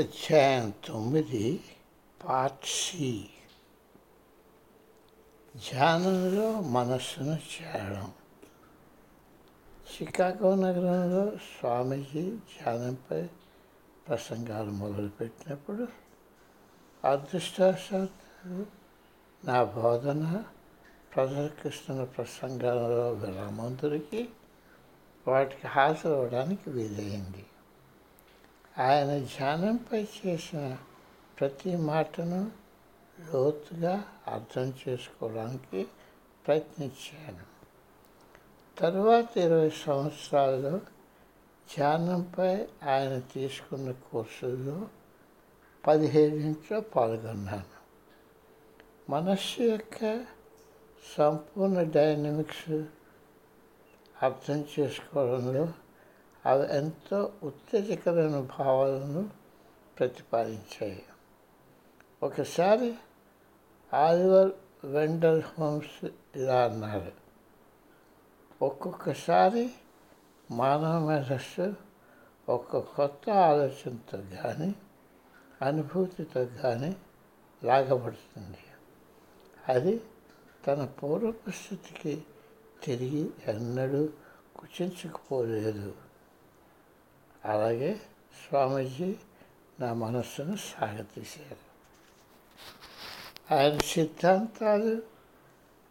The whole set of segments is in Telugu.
అధ్యాయం తొమ్మిది పార్ట్ సి. ధ్యానంలో మనస్సును చేరడం. చికాగో నగరంలో స్వామీజీ ధ్యానంపై ప్రసంగాలు మొదలుపెట్టినప్పుడు అదృష్టవశాత్తు నా బోధన ప్రజలకు ఇస్తున్న ప్రసంగాలలో విరామం దొరికి వాటికి హాజరవడానికి వీలైంది. ఆయన ధ్యానంపై చేసిన ప్రతి మాటను లోతుగా అర్థం చేసుకోవడానికి ప్రయత్నించాను. తర్వాత ఇరవై సంవత్సరాల్లో ధ్యానంపై ఆయన తీసుకున్న కోర్సుల్లో పదిహేడింట్లో పాల్గొన్నాను. మనస్సు యొక్క సంపూర్ణ డైనమిక్స్ అర్థం చేసుకోవడంలో అవి ఎంతో ఉత్తేజకరమైన భావాలను ప్రతిపాదించాయి. ఒకసారి ఆలివర్ వెండల్ హోమ్స్ ఇలా అన్నారు ఒక్కొక్కసారి మానవ మేధస్సు ఒక కొత్త ఆలోచనతో కానీ అనుభూతితో కానీ లాగబడుతుంది. అది తన పూర్వపు స్థితికి తిరిగి ఎన్నడూ కుచించుకుపోలేదు. అలాగే స్వామీజీ నా మనస్సును సాగతీశారు. ఆయన సిద్ధాంతాలు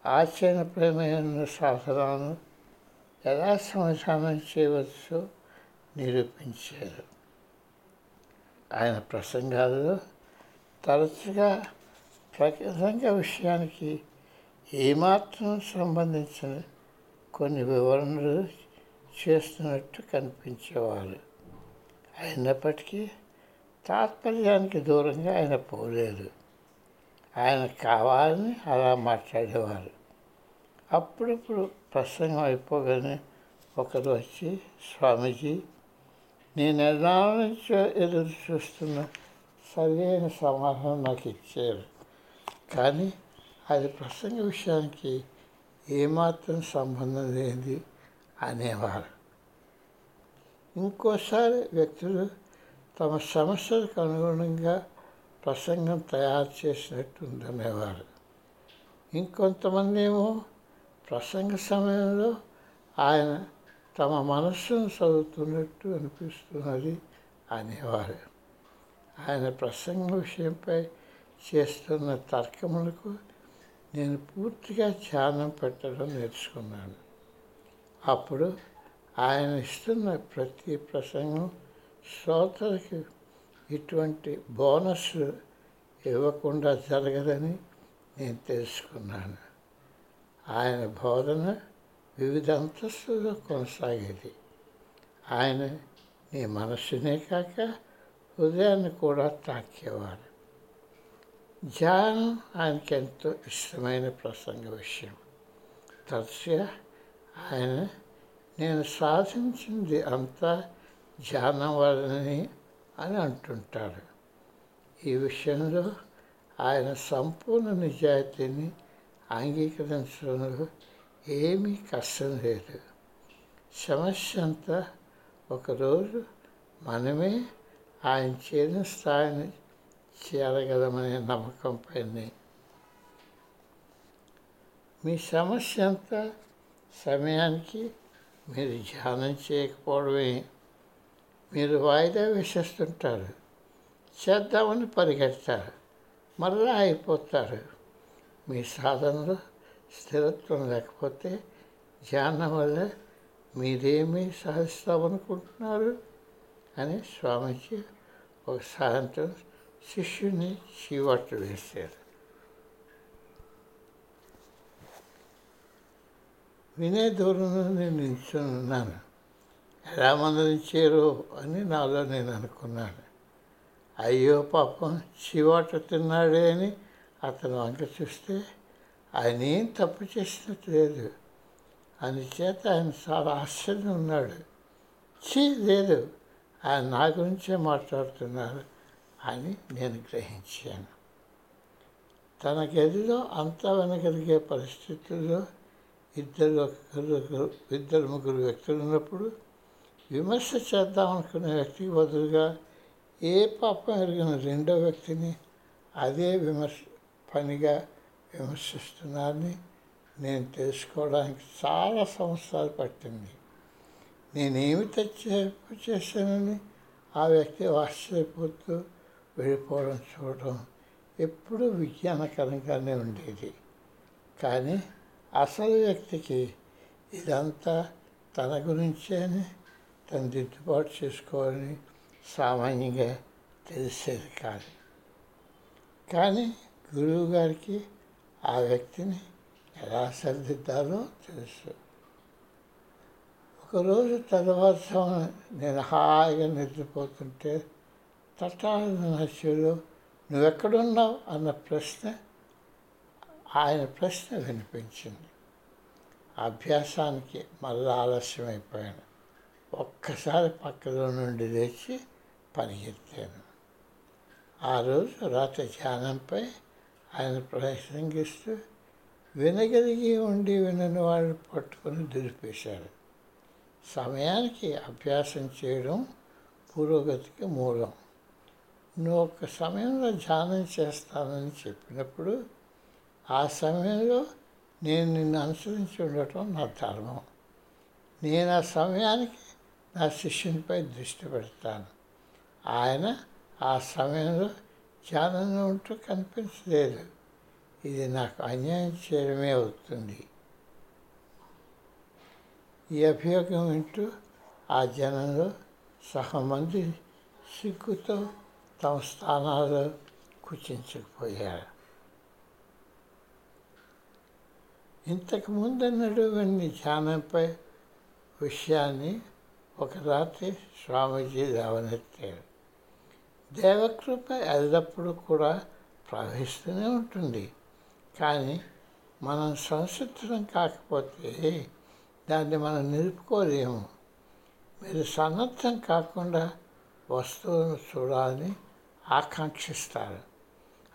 ఆచరణప్రమైన సాధనాలను ఎలా సమాధానం చేయవచ్చో నిరూపించారు. ఆయన ప్రసంగాల్లో తరచుగా ప్రకృతంగ విషయానికి ఏమాత్రం సంబంధించిన కొన్ని వివరణలు చేస్తున్నట్టు కనిపించేవారు. అయినప్పటికీ తాత్పర్యానికి దూరంగా ఆయన పోలేదు. ఆయన కావాలని అలా మాట్లాడేవారు. అప్పుడప్పుడు ప్రసంగం అయిపోగానే ఒకరు వచ్చి స్వామీజీ నేను ఎలా నుంచో ఎదురు చూస్తున్న సరైన సమాధానం నాకు ఇచ్చారు. కానీ అది ప్రసంగ విషయానికి ఏమాత్రం సంబంధం లేనిది అనేవారు. ఇంకోసారి వ్యక్తులు తమ సమస్యలకు అనుగుణంగా ప్రసంగం తయారు చేసినట్టు ఉందనేవారు ఇంకొంతమంది ఏమో ప్రసంగ సమయంలో ఆయన తమ మనస్సును చదువుతున్నట్టు అనిపిస్తున్నది అనేవారు. ఆయన ప్రసంగ విషయంపై చేస్తున్న తర్కములకు నేను పూర్తిగా ధ్యానం పెట్టడం నేర్చుకున్నాను. అప్పుడు ఆయన ఇస్తున్న ప్రతి ప్రసంగం శ్రోతలకు ఇటువంటి బోనస్ ఇవ్వకుండా జరగదని నేను తెలుసుకున్నాను. ఆయన బోధన వివిధ అంతస్తులో కొనసాగేది. ఆయన నీ మనస్సునే కాక హృదయాన్ని కూడా తాకేవారు. ధ్యానం ఆయనకి ఎంతో ఇష్టమైన ప్రసంగ విషయం. తరచుగా ఆయన నేను సాధించింది అంతా ధ్యానం వలనని అని అంటుంటారు. ఈ విషయంలో ఆయన సంపూర్ణ నిజాయితీని అంగీకరించడంలో ఏమీ కష్టం లేదు. సమస్య అంతా ఒకరోజు మనమే ఆయన చేరిన స్థాయిని చేరగలమనే నమ్మకంపైనే మీ సమస్య అంతా సమయానికి మీరు ధ్యానం చేయకపోవడమే. మీరు వాయిదా వేసేస్తుంటారు. చేద్దామని పరిగెడతారు. మరలా అయిపోతారు. మీ సాధనలో స్థిరత్వం లేకపోతే ధ్యానం వల్ల మీరేమీ సాధిస్తామనుకుంటున్నారు? అని స్వామీజీ ఒక సాయంత్రం శిష్యుని చీవాట్లు వేశారు. వినే దూరంలో నేను నిల్చొని ఉన్నాను ఎలా మందలించారు అని నాలో నేను అనుకున్నాను. అయ్యో పాపం చివాట తిన్నాడే అని అతను వంక చూస్తే ఆయన ఏం తప్పు చేసినట్టు లేదు. అందుచేత ఆయన చాలా ఆశ్చర్యం ఉన్నాడు. చీ లేదు. ఆయన నా గురించే మాట్లాడుతున్నారు అని నేను గ్రహించాను. తన గదిలో అంతా వినగలిగే పరిస్థితుల్లో ఇద్దరు ఒకరు ఇద్దరు ముగ్గురు వ్యక్తులు ఉన్నప్పుడు విమర్శ చేద్దామనుకునే వ్యక్తికి బదులుగా ఏ పాపం ఎరిగిన రెండో వ్యక్తిని అదే విమర్శ పనిగా విమర్శిస్తున్నారని నేను తెలుసుకోవడానికి చాలా సంవత్సరాలు పట్టింది. నేనేమి తప్పు చేశానని ఆ వ్యక్తి ఆశ్చర్యపోతూ వెళ్ళిపోవడం చూడడం ఎప్పుడూ విజ్ఞానకరంగానే ఉండేది. కానీ అసలు వ్యక్తికి ఇదంతా తన గురించే అని తను దిద్దుబాటు చేసుకోవాలని సామాన్యంగా తెలిసేది కాదు. కానీ గురువు గారికి ఆ వ్యక్తిని ఎలా సరిదిద్దాలో తెలుసు. ఒకరోజు తర్వాత నేను హాయిగా నిద్రపోతుంటే తటాల నచ్చులో నువ్వెక్కడున్నావు? అన్న ప్రశ్న ఆయన ప్రశ్న వినిపించింది. అభ్యాసానికి మళ్ళీ ఆలస్యమైపోయాను. ఒక్కసారి పక్కలో నుండి లేచి పరిగెత్తాను ఆ రోజు రాత్రి ధ్యానంపై ఆయన ప్రసంగిస్తూ వినగలిగి ఉండి వినని వాళ్ళు పట్టుకొని దురిపేశారు సమయానికి అభ్యాసం చేయడం పురోగతికి మూలం. నువ్వు ఒక సమయంలో ధ్యానం చేస్తానని చెప్పినప్పుడు ఆ సమయంలో నేను నిన్ను అనుసరించి ఉండటం నా ధర్మం. నేను ఆ సమయానికి నా శిష్యునిపై దృష్టి పెడతాను. ఆయన ఆ సమయంలో ధ్యానంలో ఉంటూ కనిపించలేదు. ఇది నాకు అన్యాయం చేయడమే అవుతుంది. ఈ అభియోగం వింటూ ఆ జనంలో సహమంది సిగ్గుతో తమ స్థానాల్లో కూర్చించకపోయారు ఇంతకుముందు ముందన్నడు ధ్యానంపై విషయాన్ని ఒక రాత్రి స్వామీజీ లేవనెత్తారు దేవకృప ఎల్లప్పుడూ కూడా ప్రవహిస్తూనే ఉంటుంది. కానీ మనం సంసిద్ధం కాకపోతే దాన్ని మనం నిలుపుకోలేము. మీరు సన్నద్ధం కాకుండా వస్తువులను చూడాలని ఆకాంక్షిస్తారు.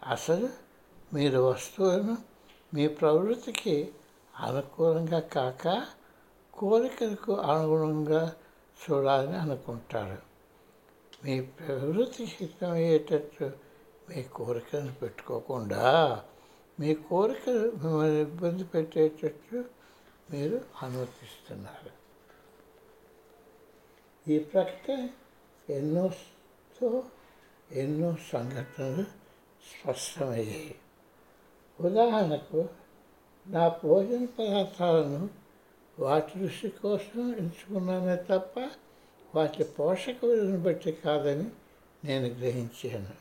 అసలు మీరు వస్తువులను మీ ప్రవృత్తికి అనుకూలంగా కాక కోరికలకు అనుగుణంగా చూడాలని అనుకుంటారు. మీ ప్రవృత్తికి హితమయ్యేటట్టు మీ కోరికలను పెట్టుకోకుండా మీ కోరికలు మిమ్మల్ని ఇబ్బంది పెట్టేటట్టు మీరు అనుమతిస్తున్నారు. ఈ ప్రకటన ఎన్నోతో ఎన్నో సంఘటనలు స్పష్టమయ్యాయి. ఉదాహరణకు నా భోజన పదార్థాలను వాటి రుచి కోసం ఎంచుకున్నానే తప్ప వాటి పోషక విలువను బట్టి కాదని నేను గ్రహించాను.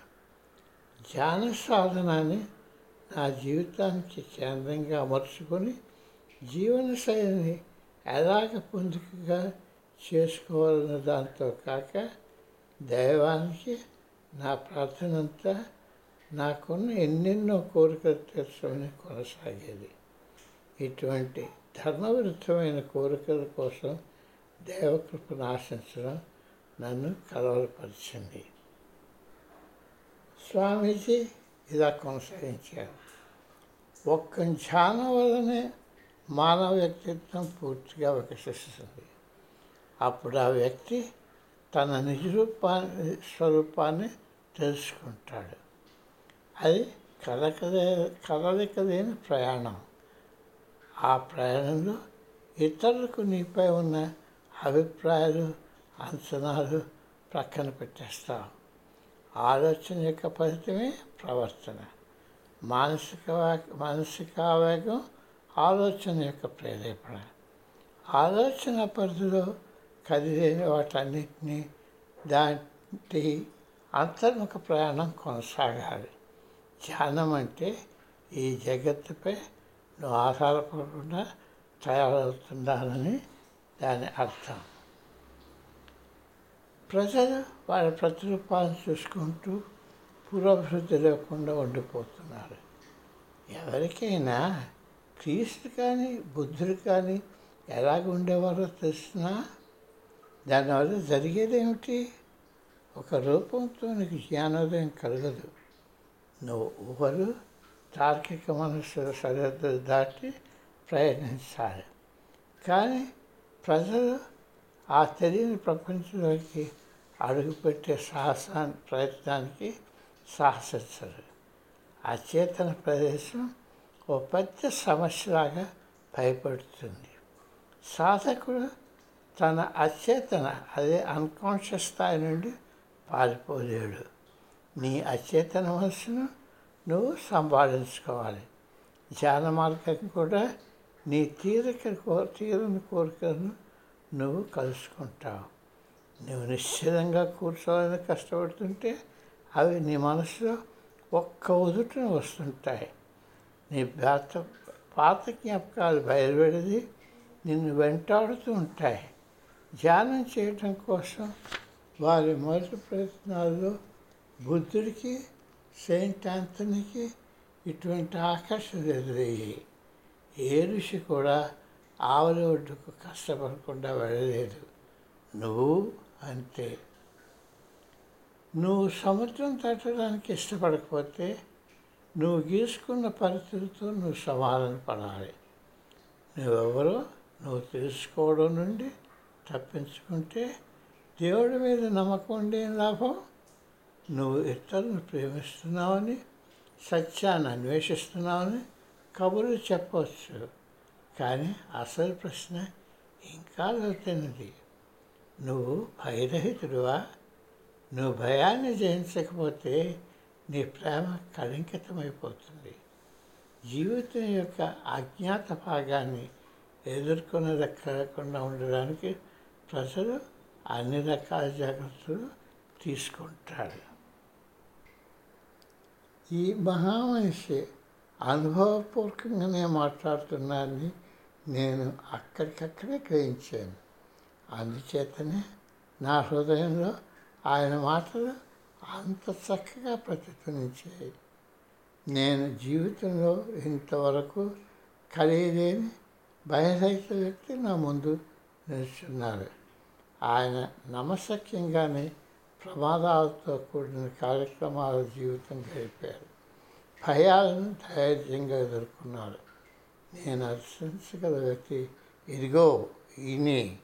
ధ్యాన సాధనాన్ని నా జీవితానికి కేంద్రంగా అమర్చుకొని జీవనశైలిని ఎలాగ పొందుకగా చేసుకోవాలన్న దాంతో కాక దైవానికి నా ప్రార్థనంతా నాకున్న ఎన్నెన్నో కోరికలు తీర్చమని కొనసాగేది. ఇటువంటి ధర్మవిరుద్ధమైన కోరికల కోసం దేవకృపను ఆశించడం నన్ను కలవరపరిచింది. స్వామీజీ ఇలా కొనసాగించారు. ఒక్క ధ్యానం వల్లనే మానవ వ్యక్తిత్వం పూర్తిగా వికసిస్తుంది. అప్పుడు ఆ వ్యక్తి తన నిజరూపాన్ని స్వరూపాన్ని తెలుసుకుంటాడు. అది కదకలే కదలికలేని ప్రయాణం. ఆ ప్రయాణంలో ఇతరులకు నీపై ఉన్న అభిప్రాయాలు అంచనాలు ప్రక్కన పెట్టేస్తాం. ఆలోచన యొక్క ఫలితమే ప్రవర్తన. మానసిక మానసిక ఆవేగం ఆలోచన యొక్క ప్రేరేపణ. ఆలోచన పరిధిలో కదిలే వాటన్నిటినీ దాటి అంతర్ముఖ ప్రయాణం కొనసాగాలి. ధ్యానం అంటే ఈ జగత్తుపై నువ్వు ఆధారపడకుండా తయారవుతున్నానని దాని అర్థం. ప్రజలు వారి ప్రతిరూపాలను చూసుకుంటూ పురోభివృద్ధి లేకుండా ఉండిపోతున్నారు. ఎవరికైనా క్రీస్తు కానీ బుద్ధుడు కానీ ఎలాగ ఉండేవారో తెలిసినా దానివల్ల జరిగేది ఏమిటి ఒక రూపంతో నీకు జ్ఞానోదయం కలగదు. నువ్వు ఊహలు తార్కిక మనస్సు సరిహద్దులు దాటి ప్రయత్నించాలి. కానీ ప్రజలు ఆ తెలియని ప్రపంచంలోకి అడుగుపెట్టే సాహసాన్ని ప్రయత్నానికి సాహసించరు. అచేతన ప్రదేశం ఓ పెద్ద సమస్యలాగా భయపడుతుంది. సాధకుడు తన అచేతన అదే అన్కాన్షియస్ స్థాయి నుండి పారిపోలేడు. నీ అచేతన మనసును నువ్వు సంపాదించుకోవాలి. ధ్యాన మార్గం కూడా నీ తీరిక కో తీరని కోరికలను నువ్వు కలుసుకుంటావు. నువ్వు నిశ్చితంగా కూర్చోవాలని కష్టపడుతుంటే అవి నీ మనసులో ఒక్క ఉదుటను వస్తుంటాయి. నీ పాత పాత జ్ఞాపకాలు బయలువెడిది నిన్ను వెంటాడుతూ ఉంటాయి. ధ్యానం చేయటం కోసం వారి మొదటి ప్రయత్నాల్లో బుద్ధుడికి సెయింట్ ఆంథనీకి ఇటువంటి ఆకర్షణ ఎదురయ్యాయి ఏ ఋషి కూడా ఆవుల ఒడ్డుకు కష్టపడకుండా వెళ్ళలేదు. నువ్వు అంతే. నువ్వు సముద్రం తట్టడానికి ఇష్టపడకపోతే నువ్వు గీసుకున్న పరిస్థితితో నువ్వు సమాధాన పడాలి. నువ్వెవరో నువ్వు తెలుసుకోవడం నుండి తప్పించుకుంటే దేవుడి మీద నమ్మకం ఉండే లాభం నువ్వు ఇతరులను ప్రేమిస్తున్నావని సత్యాన్ని అన్వేషిస్తున్నావని కబుర్లు చెప్పవచ్చు కానీ అసలు ప్రశ్న ఇంకా లోతైనది. నువ్వు భయరహితుడువా? నువ్వు భయాన్ని జయించకపోతే నీ ప్రేమ కళంకితమైపోతుంది. జీవితం యొక్క అజ్ఞాత భాగాన్ని ఎదుర్కొని రక్కకుండా ఉండడానికి ప్రజలు అన్ని రకాల జాగ్రత్తలు తీసుకుంటారు. ఈ మహామనిషి అనుభవపూర్వకంగానే మాట్లాడుతున్నారని నేను అక్కడికక్కడే గ్రహించాను. అందుచేతనే నా హృదయంలో ఆయన మాటలు అంత చక్కగా ప్రతిధ్వనించాయి. నేను జీవితంలో ఇంతవరకు ఖరీదైన బహిరైత వ్యక్తి నా ముందు నిలుచున్నారు. ఆయన నమశక్యంగానే ప్రమాదాలతో కూడిన కార్యక్రమాల జీవితం గడిపారు. భయాలను ధైర్యంగా ఎదుర్కొన్నారు. నేను అర్శించగల వ్యక్తి. ఇదిగో ఈయనే.